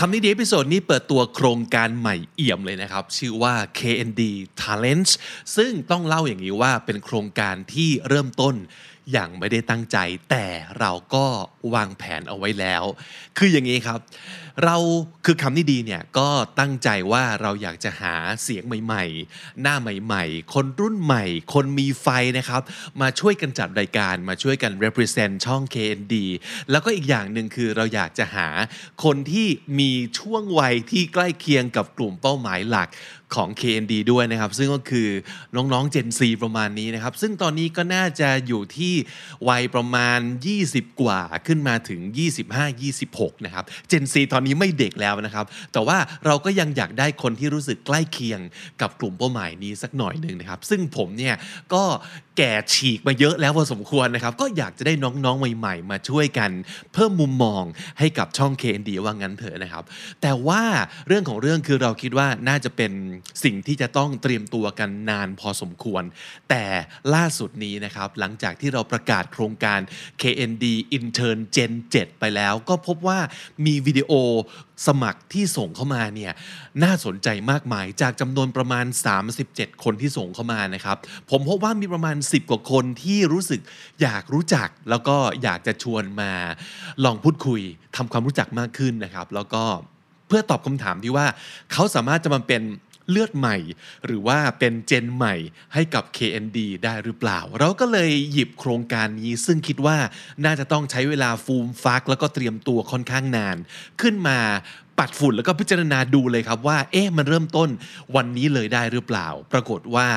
คำนี้ดี episode นี้เปิดตัวโครงการใหม่เอี่ยมเลยนะครับ ชื่อว่า KND Talents ซึ่งต้องเล่าอย่างนี้ว่าเป็นโครงการที่เริ่มต้นอย่างไม่ได้ตั้งใจ แต่เราก็วางแผนเอาไว้แล้ว คืออย่างนี้ครับ เราคือคำนี้ดีเนี่ยก็ตั้งใจว่าเราอยากจะหาเสียงใหม่ๆ หน้าใหม่ๆ คนรุ่นใหม่ คนมีไฟนะครับ มาช่วยกันจัดรายการมาช่วยกัน represent ช่อง KND แล้วก็อีกอย่างหนึ่งคือเราอยากจะหาคนที่มีช่วงวัยที่ใกล้เคียงกับกลุ่มเป้าหมายหลักของ KND ด้วยนะครับ ซึ่งก็คือน้องๆ Gen Z ประมาณนี้นะครับ ซึ่งตอนนี้ก็น่าจะอยู่ที่วัยประมาณ 20 กว่าขึ้นมาถึง 25-26 นะครับ Gen Z ตอนนี้ไม่เด็กแล้วนะครับ แต่ว่าเราก็ยังอยากได้คนที่รู้สึกใกล้เคียงกับกลุ่มเป้าหมายนี้สักหน่อยหนึ่งนะครับ ซึ่งผมเนี่ยก็ แก่ฉีกมาเยอะแล้วพอสมควรนะครับ ก็อยากจะได้น้องๆใหม่ๆ มาช่วยกันเพิ่มมุมมองให้กับช่อง KND ว่างั้นเถอะนะครับ แต่ว่าเรื่องของเรื่องคือเราคิดว่าน่าจะเป็นสิ่งที่จะต้องเตรียมตัวกันนานพอสมควร แต่ล่าสุดนี้นะครับหลังจากที่เราประกาศโครงการ KND Intern Gen 7 ไปแล้ว ก็พบว่ามีวิดีโอสมัครที่ส่งเข้ามาเนี่ยน่าสนใจมากมายจากจำนวนประมาณ 37 คนที่ส่งเข้ามานะครับ ผมพบว่ามีประมาณ10 กว่าคนที่รู้สึกอยากรู้จัก แล้วก็อยากจะชวนมาลองพูดคุยทำความรู้จักมากขึ้นนะครับ แล้วก็เพื่อตอบคำถามที่ว่าเขาสามารถจะมาเป็นเลือดใหม่ หรือว่าเป็นเจนใหม่ให้กับ KND ได้หรือเปล่า เราก็เลยหยิบโครงการนี้ ซึ่งคิดว่าน่าจะต้องใช้เวลาฟูมฟัก แล้วก็เตรียมตัวค่อนข้างนาน ขึ้นมาปัดฝุ่นแล้วก็พิจารณาดูเลยครับว่า เอ๊ะมันเริ่มต้นวันนี้เลยได้หรือเปล่า ปรากฏว่า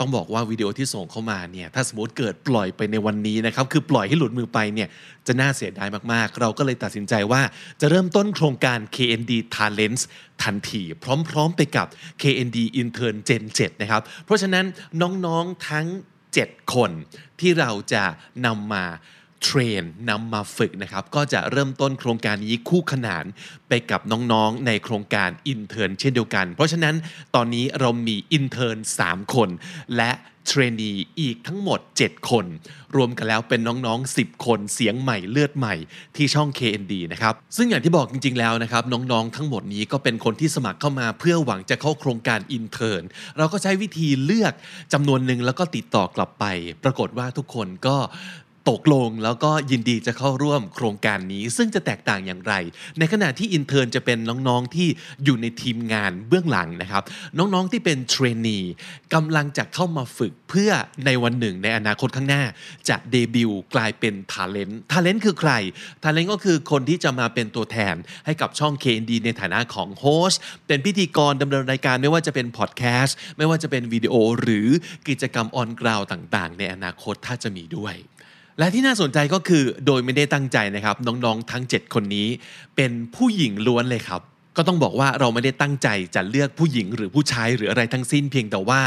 ต้องบอกว่าวิดีโอที่ส่งเข้ามาเนี่ยถ้าสมมติเกิดปล่อยไปในวันนี้นะครับคือปล่อยให้หลุดมือไปเนี่ยจะน่าเสียดายมากๆ เราก็เลยตัดสินใจว่าจะเริ่มต้นโครงการ KND Talents ทันทีพร้อมๆไปกับ KND Intern Gen 7 นะครับ เพราะฉะนั้นน้องๆทั้ง 7 คนที่เราจะนำมา เทรนนำมาฝึกนะครับ ก็จะเริ่มต้นโครงการนี้คู่ขนานไปกับน้องๆ ในโครงการ Intern เช่นเดียวกัน เพราะฉะนั้นตอนนี้เรามี Intern 3คน และเทรนนีอีกทั้งหมด 7 คน รวมกันแล้วเป็นน้องๆ 10 คนเสียงใหม่เลือดใหม่ที่ช่อง KND นะครับ ซึ่งอย่างที่บอกจริง ๆ แล้วนะครับ น้องๆ ทั้งหมดนี้ก็เป็นคนที่สมัครเข้ามาเพื่อหวังจะเข้าโครงการอินเทอร์เราก็ใช้วิธีเลือกจำนวนหนึ่งแล้วก็ติดต่อกลับไป ปรากฏว่าทุกคนก็ ตกลงแล้วก็ยินดีจะเข้าร่วมโครงการนี้ ซึ่งจะแตกต่างอย่างไร ในขณะที่ intern จะเป็นน้องๆที่อยู่ในทีมงานเบื้องหลังนะครับ น้องๆที่เป็น trainee กำลังจะเข้ามาฝึกเพื่อในวันหนึ่งในอนาคตข้างหน้า จะเดบิวต์กลายเป็น talent talent คือใคร talent ก็คือคนที่จะมาเป็นตัวแทนให้กับช่อง KND ในฐานะของ host เป็นพิธีกรดำเนินรายการไม่ว่าจะเป็นพอดแคสต์ไม่ว่าจะเป็นวิดีโอหรือกิจกรรม on-ground ต่างๆ ในอนาคตถ้าจะมีด้วย และที่น่าสนใจก็คือโดยไม่ได้ตั้งใจนะครับ น้องๆทั้ง 7 คนนี้ เป็นผู้หญิงล้วนเลยครับ ก็ต้องบอกว่าเราไม่ได้ตั้งใจจะเลือกผู้หญิงหรือผู้ชายหรืออะไรทั้งสิ้นเพียงแต่ว่า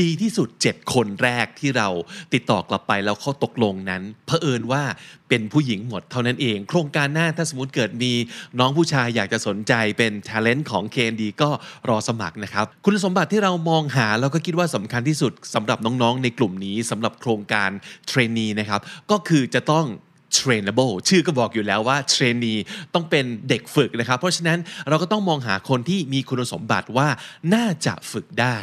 ดีที่สุด 7 คนแรกที่เราติดต่อกลับไปแล้วเขาตกลงนั้นเผอิญว่าเป็นผู้หญิงหมดเท่านั้นเอง โครงการหน้าถ้าสมมติเกิดมีน้องผู้ชายอยากจะสนใจเป็น talent ของ KND ก็รอสมัครนะครับ คุณสมบัติที่เรามองหาแล้วก็คิดว่าสำคัญที่สุดสำหรับน้องๆ ในกลุ่มนี้สำหรับโครงการเทรนนีนะครับก็คือจะต้อง trainable ชื่อก็บอกอยู่แล้วว่า trainee ต้องเป็นเด็กฝึกนะครับ เพราะฉะนั้นเราก็ต้องมองหาคนที่มีคุณสมบัติว่าน่าจะฝึกได้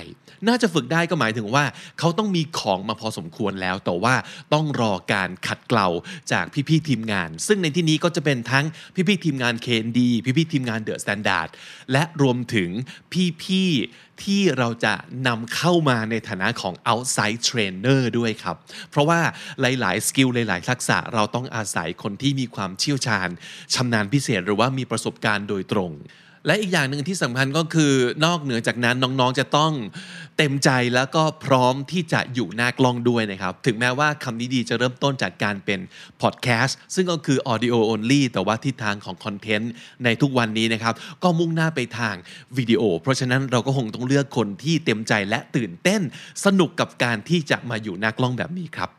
น่าจะฝึกได้ก็หมายถึงว่า เขาต้องมีของมาพอสมควรแล้ว แต่ว่าต้องรอการขัดเกลาจากพี่ๆทีมงาน ซึ่งในที่นี้ก็จะเป็นทั้งพี่ๆทีมงาน KND พี่ๆทีมงาน The Standard และรวมถึงพี่ๆ ที่เราจะนำเข้ามาในฐานะของ outside trainer ด้วยครับ เพราะว่าหลาย ๆ สกิลหลาย ๆ ทักษะเราต้องอาศัยคนที่มีความเชี่ยวชาญชำนาญพิเศษหรือว่ามีประสบการณ์โดยตรง และอีกอย่างหนึ่งที่สำคัญก็คือนอกเหนือจากนั้นน้องๆจะต้องเต็มใจแล้วก็พร้อมที่จะอยู่หน้ากล้องด้วยนะครับ ถึงแม้ว่าคำนี้ดีจะเริ่มต้นจากการเป็นพอดแคสต์ซึ่งก็คือ audio only แต่ว่าทิศทางของคอนเทนต์ในทุกวันนี้นะครับ ก็มุ่งหน้าไปทางวิดีโอ เพราะฉะนั้นเราก็คงต้องเลือกคนที่เต็มใจและตื่นเต้น สนุกกับการที่จะมาอยู่หน้ากล้องแบบนี้ครับ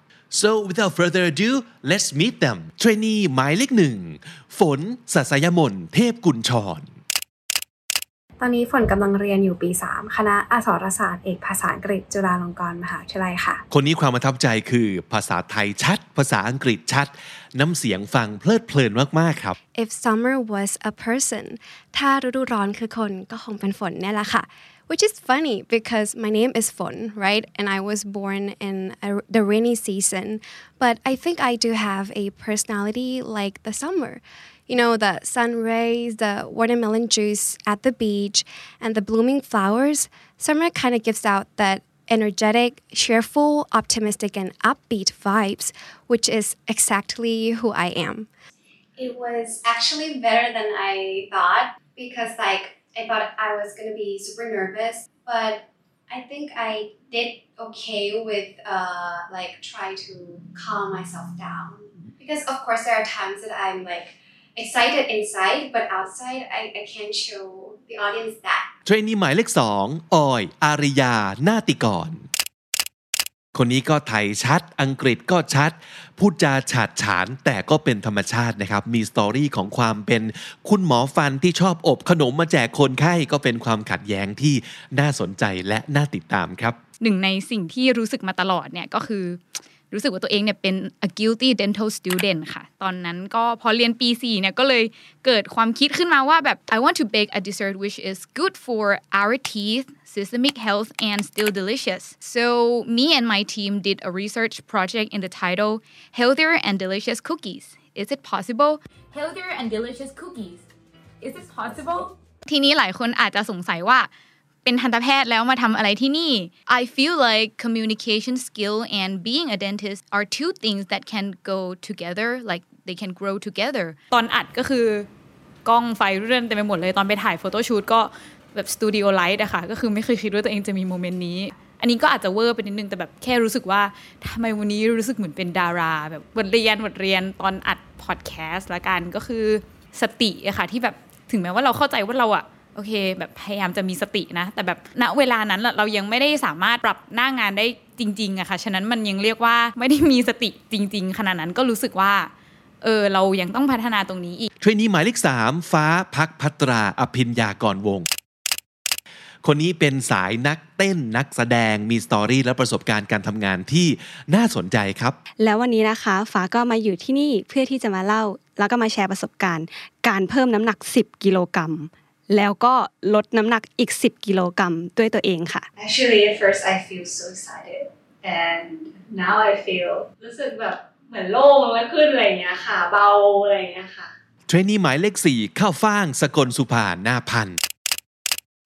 so without further ado let's meet them trainee หมายเลขหนึ่งฝนสัสยมนเทพกุลชร ตอนนี้ฝนกำลังเรียนอยู่ปี 3 คณะอักษรศาสตร์เอกภาษาอังกฤษจุฬาลงกรณ์มหาวิทยาลัยค่ะ คนนี้ความประทับใจคือภาษาไทยชัด ภาษาอังกฤษชัด น้ำเสียงฟังเพลิดเพลินมากๆครับ If summer was a person ถ้าฤดูร้อนคือคนก็คงเป็นฝนเนี่ยแหละค่ะ Which is funny because my name is Fon, right? And I was born in a, the rainy season. But I think I do have a personality like the summer. You know, the sun rays, the watermelon juice at the beach, and the blooming flowers. Summer kind of gives out that energetic, cheerful, optimistic, and upbeat vibes, which is exactly who I am. It was actually better than I thought because, like, I thought I was gonna be super nervous, but I think I did okay with uh, like try to calm myself down. Because of course there are times that I'm like excited inside, but outside I, I can't show the audience that. เทรนนีหมายเลขสองออย อาริยา นาติกร คนนี้ก็ไทยชัด อังกฤษก็ชัด พูดจาฉาดฉาน แต่ก็เป็นธรรมชาตินะครับ มีสตอรี่ของความเป็นคุณหมอฟันที่ชอบอบขนมมาแจกคนไข้ ก็เป็นความขัดแย้งที่น่าสนใจและน่าติดตามครับ หนึ่งในสิ่งที่รู้สึกมาตลอดเนี่ยก็คือ รู้สึกว่าตัวเองเนี่ยเป็น a guilty dental student ค่ะ ตอนนั้นก็พอเรียนปี4เนี่ยก็เลยเกิดความคิดขึ้นมาว่าแบบ I want to bake a dessert which is good for our teeth systemic health and still delicious so me and my team did a research project in the title healthier and delicious cookies is it possible healthier and delicious cookies is it possible ทีนี้หลายคนอาจจะสงสัยว่า เป็นทันตแพทย์แล้วมาทำอะไรที่นี่ I feel like communication skill and being a dentist are two things that can go together like they can grow together ตอนอัดก็คือกล้องไฟเรื่อนเต็มไปหมดเลยตอนไปถ่าย photo shoot ก็แบบ studio light อะค่ะก็คือไม่เคยคิดว่าตัวเองจะมี moment นี้ อันนี้ก็อาจจะเวอร์ไปนิดนึง แต่แบบแค่รู้สึกว่าทำไมวันนี้รู้สึกเหมือนเป็นดารา แบบบทเรียนบทเรียนตอนอัดพอดแคสต์ละกันก็คือสติอะค่ะที่แบบถึงแม้ว่าเราเข้าใจว่าเราอะ โอเค แบบพยายามจะมีสตินะ แต่แบบณเวลานั้นเรายังไม่ได้สามารถปรับหน้างานได้จริงๆอะค่ะ ฉะนั้นมันยังเรียกว่าไม่ได้มีสติจริง ๆ ขนาดนั้นก็รู้สึกว่าเออเรายังต้องพัฒนาตรงนี้อีกเทรนนีหมายเลขสามฟ้าพักพัตราอภิญญากรวงศ์คนนี้เป็นสายนักเต้นนักแสดงมีสตอรี่และประสบการณ์การทำงานที่น่าสนใจครับ แล้ววันนี้นะคะ ฟ้าก็มาอยู่ที่นี่เพื่อที่จะมาเล่า แล้วก็มาแชร์ประสบการณ์ การเพิ่มน้ำหนัก 10 กิโลกรัม แล้วก็ลดน้ำหนักอีก 10 กิโลกรัมด้วยตัวเองค่ะ Actually, at first I feel so excited, and now I feel รู้สึกแบบเหมือนโล่งมากขึ้นอะไรอย่างเงี้ยค่ะ เบาอะไรอย่างเงี้ยค่ะ เทรนนีหมายเลขสี่ข้าวฟ่างสกลสุภาหน้าพันธ์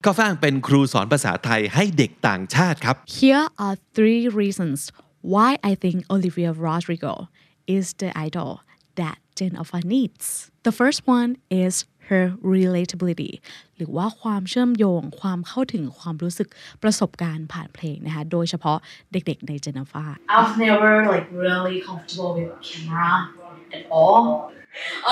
ข้าวฟ่างเป็นครูสอนภาษาไทยให้เด็กต่างชาติครับ Here are three reasons why I think Olivia Rodrigo is the idol that Gen Alpha needs. The first one is her relatability หรือว่าความเชื่อมโยง ความเข้าถึงความรู้สึกประสบการณ์ผ่านเพลงนะคะ โดยเฉพาะเด็กๆใน Gen Alpha I've never like really comfortable with camera at all.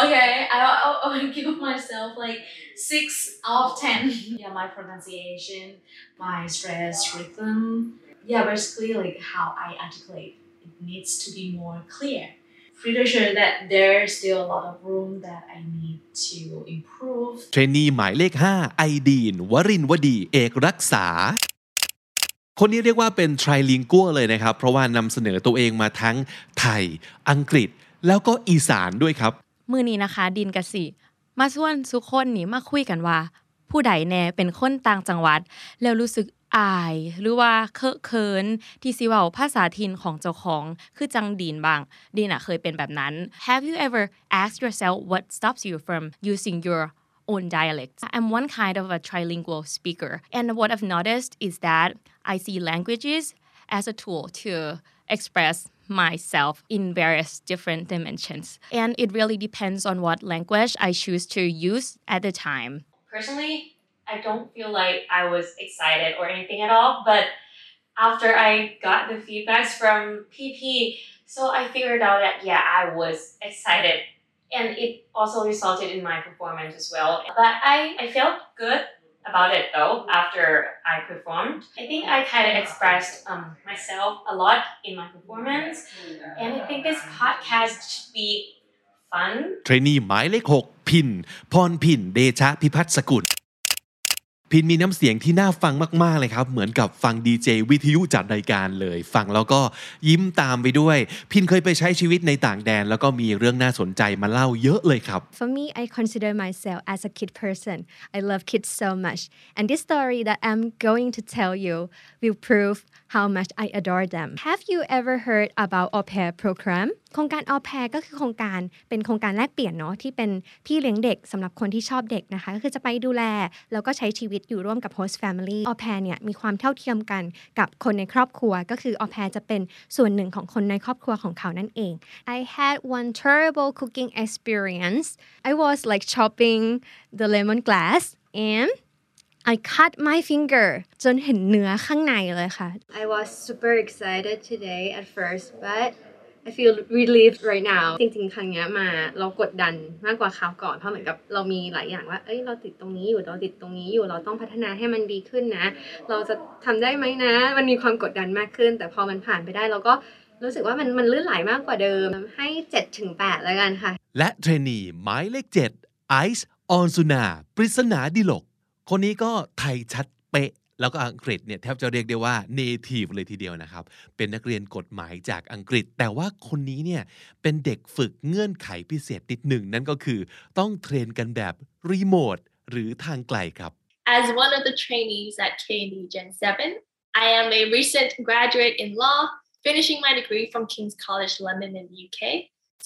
Okay, I I, I would give myself like six out of ten. Yeah, my pronunciation, my stress rhythm. Yeah, basically like how I articulate. It needs to be more clear. Pretty sure that there's still a lot of room that I need to improve. เทรนนีหมายเลข 5 ไอดีน วรินทร์วดี เอกรักษา คนนี้เรียกว่าเป็น trilingual เลยนะครับ เพราะว่านำเสนอตัวเองมาทั้งไทย อังกฤษ แล้วก็อีสานด้วยครับ มือนี้นะคะ ดินกสิ มาส่วนสุคนนี่มาคุยกันว่า ผู้ใดแน่เป็นคนต่างจังหวัด แล้วรู้สึก อาย หรือว่าเคอะเขินที่สิเว้าภาษาถิ่นของเจ้าของคือจังดีนบางดีนอะเคยเป็นแบบนั้น Have you ever asked yourself what stops you from using your own dialect I'm one kind of a trilingual speaker and what I've noticed is that I see languages as a tool to express myself in various different dimensions. And it really depends on what language I choose to use at the time. personally, I don't feel like I was excited or anything at all. But after I got the feedbacks from PP, so I figured out that yeah, I was excited. And it also resulted in my performance as well. But I, I felt good about it though after I performed. I think I kind of expressed um, myself a lot in my performance. And I think this podcast should be fun เทรนนีหมายเลข 6 พิน พรพิน เดชะพิพัฒน์สกุล พินมีน้ำเสียงที่น่าฟังมากๆเลยครับ เหมือนกับฟังดีเจวิทยุจัดรายการเลย ฟังแล้วก็ยิ้มตามไปด้วย พินเคยไปใช้ชีวิตในต่างแดน แล้วก็มีเรื่องน่าสนใจมาเล่าเยอะเลยครับ For me, I consider myself as a kid person. I love kids so much. And this story that I'm going to tell you will prove how much I adore them. Have you ever heard about au pair program? โครงการ au pair ก็คือโครงการเป็นโครงการแลกเปลี่ยนเนาะที่เป็นพี่เลี้ยงเด็กสำหรับคนที่ชอบเด็กนะคะ ก็คือจะไปดูแล แล้วก็ใช้ชีวิตอยู่ร่วมกับ host family au pair เนี่ยมีความเท่าเทียมกันกับคนในครอบครัว ก็คือ au pair จะเป็นส่วนหนึ่งของคนในครอบครัวของเขานั่นเอง I had one terrible cooking experience I was like chopping the lemon glass and I cut my finger จนเห็นเนื้อข้างในเลยค่ะ I was super excited today at first but I feel relieved right now จริงๆ ครั้งเนี้ยมาเรากดดันมากกว่าคราวก่อนเพราะเหมือนกับเรามีหลายอย่างว่า เอ้ย เราติดตรงนี้อยู่ เราติดตรงนี้อยู่ เราต้องพัฒนาให้มันดีขึ้นนะ เราจะทำได้ไหมนะ มันมีความกดดันมากขึ้น แต่พอมันผ่านไปได้เราก็รู้สึกว่ามันมันลื่นไหลมากกว่าเดิม ให้7ถึง8แล้วกันค่ะ และเทรนนีหมายเลข7ไอซ์ออนสุนาปริศนาดิลก คนนี้ก็ไทยชัดเป๊ะ แล้วก็อังกฤษเนี่ยแทบจะเรียกได้ว่า native เลยทีเดียวนะครับ เป็นนักเรียนกฎหมายจากอังกฤษ แต่ว่าคนนี้เนี่ยเป็นเด็กฝึกเงื่อนไขพิเศษนิดหนึ่ง นั่นก็คือต้องเทรนกันแบบรีโมทหรือทางไกลครับ As one of the trainees at KND Gen 7, I am a recent graduate in law, finishing my degree from King's College London in the UK.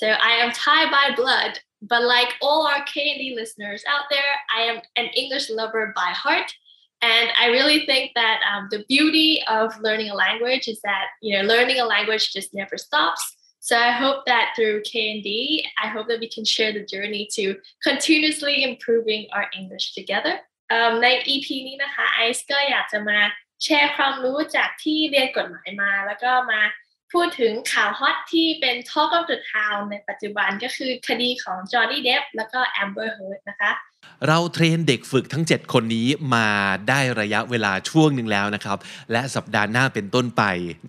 So I am Thai by blood, but like all our KND listeners out there, I am an English lover by heart. And I really think that um, the beauty of learning a language is that, you know, learning a language just never stops. So I hope that through KND, I hope that we can share the journey to continuously improving our English together. เอิ่มใน EP นี้นะคะไอซ์ก็อยากจะมาแชร์ความรู้จากที่เรียนกฎหมายมา แล้วก็มา พูดถึงข่าวฮอตที่เป็น Talk of the Town ในปัจจุบันก็คือคดีของจอร์นี่เดฟแล้วก็ Amber Heard นะคะเราเทรนเด็กฝึกทั้ง 7 คนนี้มาได้ระยะเวลาช่วงหนึ่งแล้วนะครับ และสัปดาห์หน้าเป็นต้นไป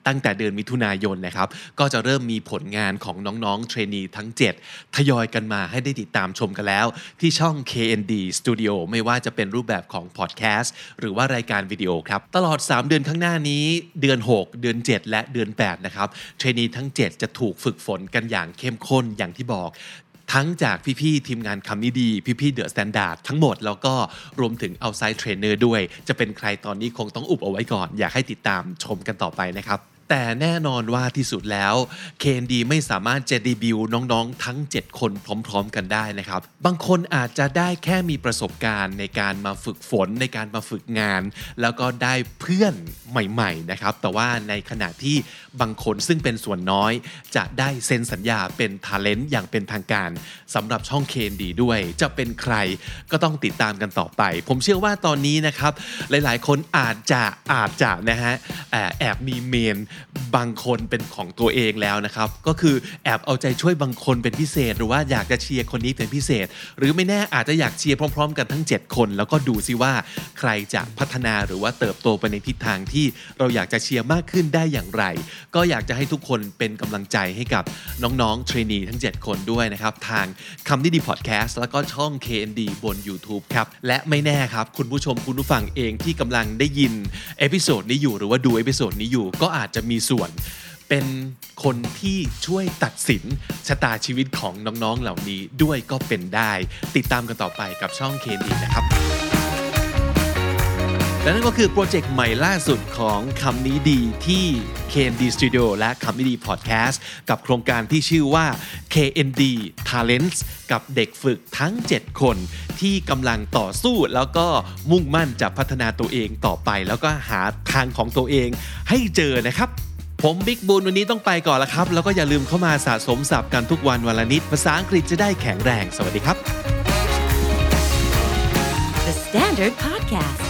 ตั้งแต่เดือนมิถุนายนนะครับ ก็จะเริ่มมีผลงานของน้องๆเทรนนีทั้ง 7 ทยอยกันมาให้ได้ติดตามชมกันแล้ว ที่ช่อง KND Studio ไม่ว่าจะเป็นรูปแบบของพอดแคสต์หรือว่ารายการวิดีโอครับ ตลอด 3 เดือนข้างหน้านี้ เดือน 6 เดือน 7 และเดือน 8 นะครับเทรนนีทั้ง 7 จะถูกฝึกฝนกันอย่างเข้มข้นอย่างที่บอก ทั้งจากพี่ๆทีมงานคำนี้ดี พี่ๆเดอะสแตนดาร์ดทั้งหมดแล้วก็รวมถึง outside trainer ด้วย จะเป็นใครตอนนี้คงต้องอุบเอาไว้ก่อน อยากให้ติดตามชมกันต่อไปนะครับ แต่แน่นอนว่าที่สุดแล้ว KND ไม่สามารถจะดีบิวน้องๆ ทั้ง 7 คนพร้อมๆ กันได้นะครับ บางคนอาจจะได้แค่มีประสบการณ์ในการมาฝึกฝนในการมาฝึกงาน แล้วก็ได้เพื่อนใหม่ๆนะครับ แต่ว่าในขณะที่บางคนซึ่งเป็นส่วนน้อย จะได้เซ็นสัญญาเป็นท a เลน t อย่างเป็นทางการสำหรับช่อง KND ด้วย จะเป็นใครก็ต้องติดตามกันต่อไป ผมเชื่อว่าตอนนี้นะครับ หลายๆ คนอาจจะอาจจะนะฮะแอบมีเมนบางคนเป็นของตัวเองแล้วนะครับ ก็คือแอบเอาใจช่วยบางคนเป็นพิเศษ หรือว่าอยากจะเชียร์คนนี้เป็นพิเศษ หรือไม่แน่อาจจะอยากเชียร์พร้อม ๆ กันทั้ง 7 คน แล้วก็ดูซิว่าใครจะพัฒนาหรือว่าเติบโตไปในทิศทางที่เราอยากจะเชียร์มากขึ้นได้อย่างไร ก็อยากจะให้ทุกคนเป็นกำลังใจให้กับน้องๆ trainee ทั้ง 7 คนด้วยนะครับ ทางคำนี้ดีพอดแคสต์แล้วก็ช่อง KND บน YouTube ครับ และไม่แน่ครับ คุณผู้ชมคุณผู้ฟังเองที่กำลังได้ยิน episode นี้อยู่หรือว่าดู episode นี้อยู่ก็อาจจะมีส่วน เป็นคนที่ช่วยตัดสินชะตาชีวิตของน้องๆเหล่านี้ด้วยก็เป็นได้ ติดตามกันต่อไปกับช่อง KND นะครับ และนั่นก็คือโปรเจกต์ใหม่ล่าสุดของคำนี้ดีที่ KND Studio และคำนี้ดี Podcast กับโครงการที่ชื่อว่า KND Talents กับเด็กฝึกทั้ง 7 คนที่กำลังต่อสู้แล้วก็มุ่งมั่นจะพัฒนาตัวเองต่อไป แล้วก็หาทางของตัวเองให้เจอนะครับผมบิ๊กบูนวันนี้ต้องไปก่อนแล้วครับ แล้วก็อย่าลืมเข้ามาสะสมศัพท์กันทุกวันวันละนิด ภาษาอังกฤษจะได้แข็งแรง สวัสดีครับ The Standard Podcast,